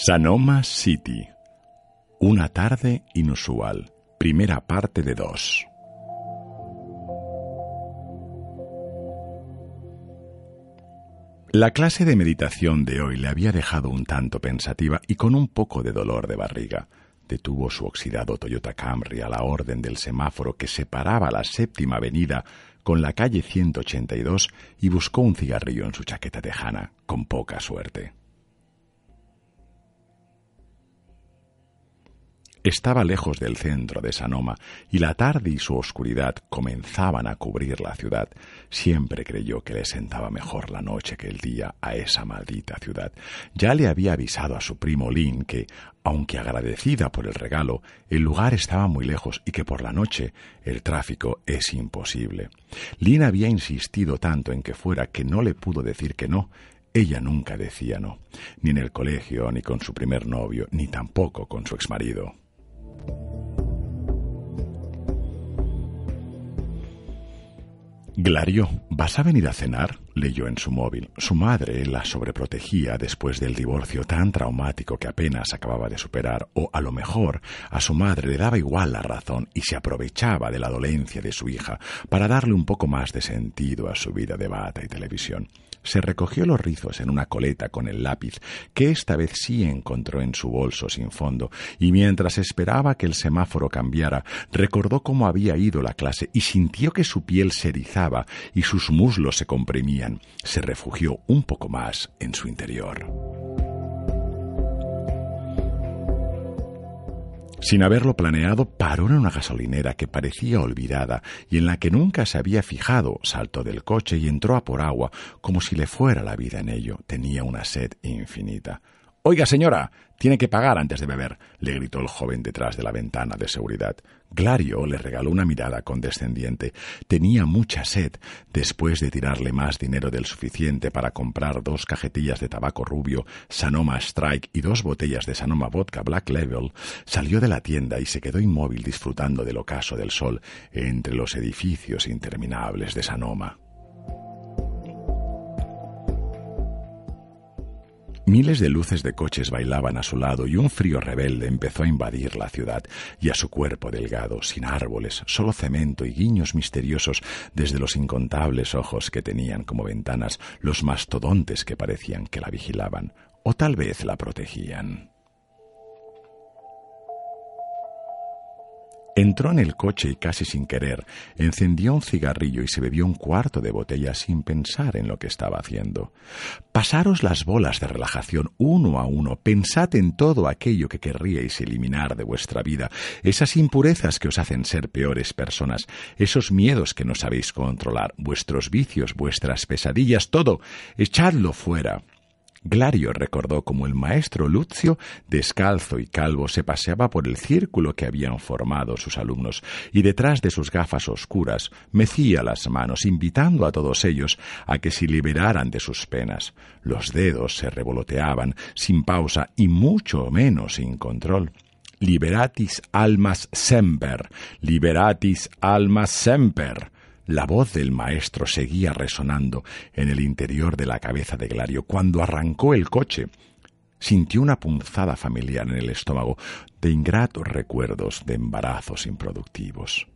Sanoma City. Una tarde inusual. Primera parte de dos. La clase de meditación de hoy le había dejado un tanto pensativa y con un poco de dolor de barriga. Detuvo su oxidado Toyota Camry a la orden del semáforo que separaba la séptima avenida con la calle 182 y buscó un cigarrillo en su chaqueta tejana, con poca suerte. Estaba lejos del centro de Sanoma y la tarde y su oscuridad comenzaban a cubrir la ciudad. Siempre creyó que le sentaba mejor la noche que el día a esa maldita ciudad. Ya le había avisado a su primo Lin que, aunque agradecida por el regalo, el lugar estaba muy lejos y que por la noche el tráfico es imposible. Lin había insistido tanto en que fuera que no le pudo decir que no, ella nunca decía no, ni en el colegio, ni con su primer novio, ni tampoco con su exmarido. Glario, ¿vas a venir a cenar? leyó en su móvil. Su madre la sobreprotegía después del divorcio tan traumático que apenas acababa de superar, o a lo mejor a su madre le daba igual la razón y se aprovechaba de la dolencia de su hija para darle un poco más de sentido a su vida de bata y televisión se recogió los rizos en una coleta con el lápiz, que esta vez sí encontró en su bolso sin fondo, y mientras esperaba que el semáforo cambiara, recordó cómo había ido la clase y sintió que su piel se erizaba y sus muslos se comprimían. Se refugió un poco más en su interior. Sin haberlo planeado, paró en una gasolinera que parecía olvidada y en la que nunca se había fijado. Saltó del coche y entró a por agua, como si le fuera la vida en ello. Tenía una sed infinita. Oiga, señora, tiene que pagar antes de beber, le gritó el joven detrás de la ventana de seguridad. Glario le regaló una mirada condescendiente. Tenía mucha sed. Después de tirarle más dinero del suficiente para comprar dos cajetillas de tabaco rubio, Sanoma Strike y dos botellas de Sanoma Vodka Black Label, salió de la tienda y se quedó inmóvil disfrutando del ocaso del sol entre los edificios interminables de Sanoma. Miles de luces de coches bailaban a su lado y un frío rebelde empezó a invadir la ciudad y a su cuerpo delgado, sin árboles, solo cemento y guiños misteriosos desde los incontables ojos que tenían como ventanas los mastodontes que parecían que la vigilaban o tal vez la protegían. Entró en el coche y casi sin querer encendió un cigarrillo y se bebió un cuarto de botella sin pensar en lo que estaba haciendo. Pasaros las bolas de relajación uno a uno, pensad en todo aquello que querríais eliminar de vuestra vida, esas impurezas que os hacen ser peores personas, esos miedos que no sabéis controlar, vuestros vicios, vuestras pesadillas, todo, echadlo fuera. Glario recordó cómo el maestro Lucio, descalzo y calvo, se paseaba por el círculo que habían formado sus alumnos, y detrás de sus gafas oscuras mecía las manos, invitando a todos ellos a que se liberaran de sus penas. Los dedos se revoloteaban, sin pausa y mucho menos sin control. Liberatis almas semper, liberatis almas semper. La voz del maestro seguía resonando en el interior de la cabeza de Glario. Cuando arrancó el coche, sintió una punzada familiar en el estómago de ingratos recuerdos de embarazos improductivos.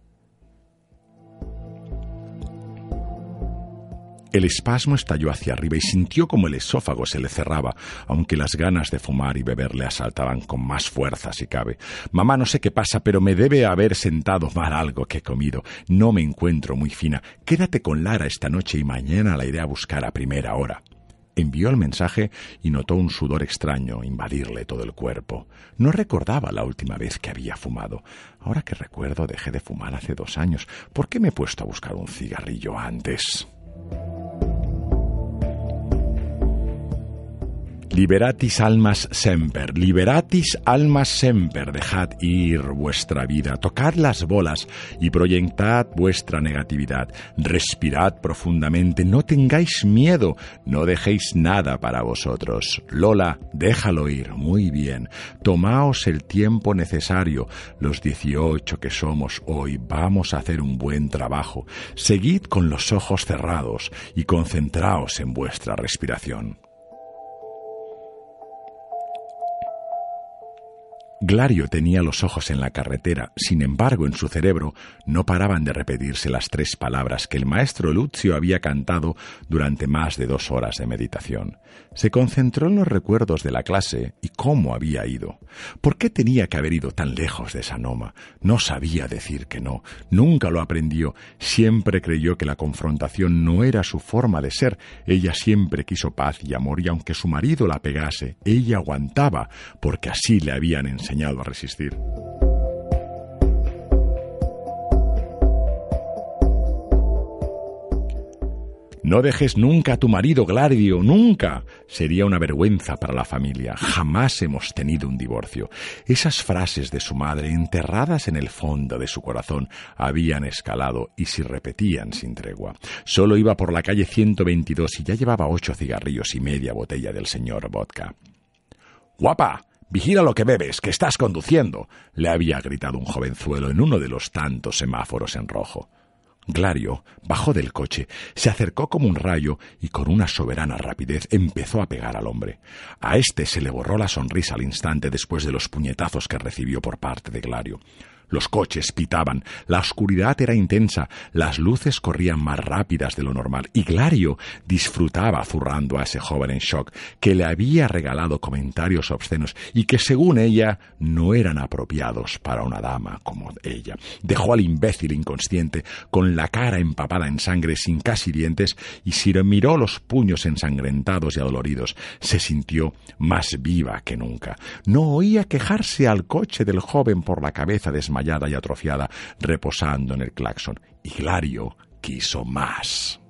El espasmo estalló hacia arriba y sintió como el esófago se le cerraba, aunque las ganas de fumar y beber le asaltaban con más fuerza si cabe. Mamá, no sé qué pasa, pero me debe haber sentado mal algo que he comido. No me encuentro muy fina. Quédate con Lara esta noche y mañana la iré a buscar a primera hora. Envió el mensaje y notó un sudor extraño invadirle todo el cuerpo. No recordaba la última vez que había fumado. Ahora que recuerdo, dejé de fumar hace dos años. ¿Por qué me he puesto a buscar un cigarrillo antes? Liberatis almas semper, liberatis almas semper, dejad ir vuestra vida, tocad las bolas y proyectad vuestra negatividad, respirad profundamente, no tengáis miedo, no dejéis nada para vosotros. Lola, déjalo ir, muy bien, tomaos el tiempo necesario, los dieciocho que somos hoy, vamos a hacer un buen trabajo, seguid con los ojos cerrados y concentraos en vuestra respiración. Glario tenía los ojos en la carretera, sin embargo en su cerebro no paraban de repetirse las tres palabras que el maestro Lucio había cantado durante más de dos horas de meditación. Se concentró en los recuerdos de la clase y cómo había ido. ¿Por qué tenía que haber ido tan lejos de Sanoma? No sabía decir que no, nunca lo aprendió, siempre creyó que la confrontación no era su forma de ser, ella siempre quiso paz y amor y aunque su marido la pegase, ella aguantaba, porque así le habían enseñado a resistir. No dejes nunca a tu marido, Gladio, nunca. Sería una vergüenza para la familia. Jamás hemos tenido un divorcio. Esas frases de su madre, enterradas en el fondo de su corazón, habían escalado y se repetían sin tregua. Solo iba por la calle 122 y ya llevaba ocho cigarrillos y media botella del señor vodka. ¡Guapa! Vigila lo que bebes, que estás conduciendo, le había gritado un jovenzuelo en uno de los tantos semáforos en rojo. Glario bajó del coche, se acercó como un rayo y con una soberana rapidez empezó a pegar al hombre. A éste se le borró la sonrisa al instante después de los puñetazos que recibió por parte de Glario. Los coches pitaban, la oscuridad era intensa, las luces corrían más rápidas de lo normal y Glario disfrutaba zurrando a ese joven en shock que le había regalado comentarios obscenos y que según ella no eran apropiados para una dama como ella. Dejó al imbécil inconsciente con la cara empapada en sangre sin casi dientes y si miró los puños ensangrentados y adoloridos. Se sintió más viva que nunca. No oía quejarse al coche del joven por la cabeza y atrofiada, reposando en el claxon. Hilario quiso más.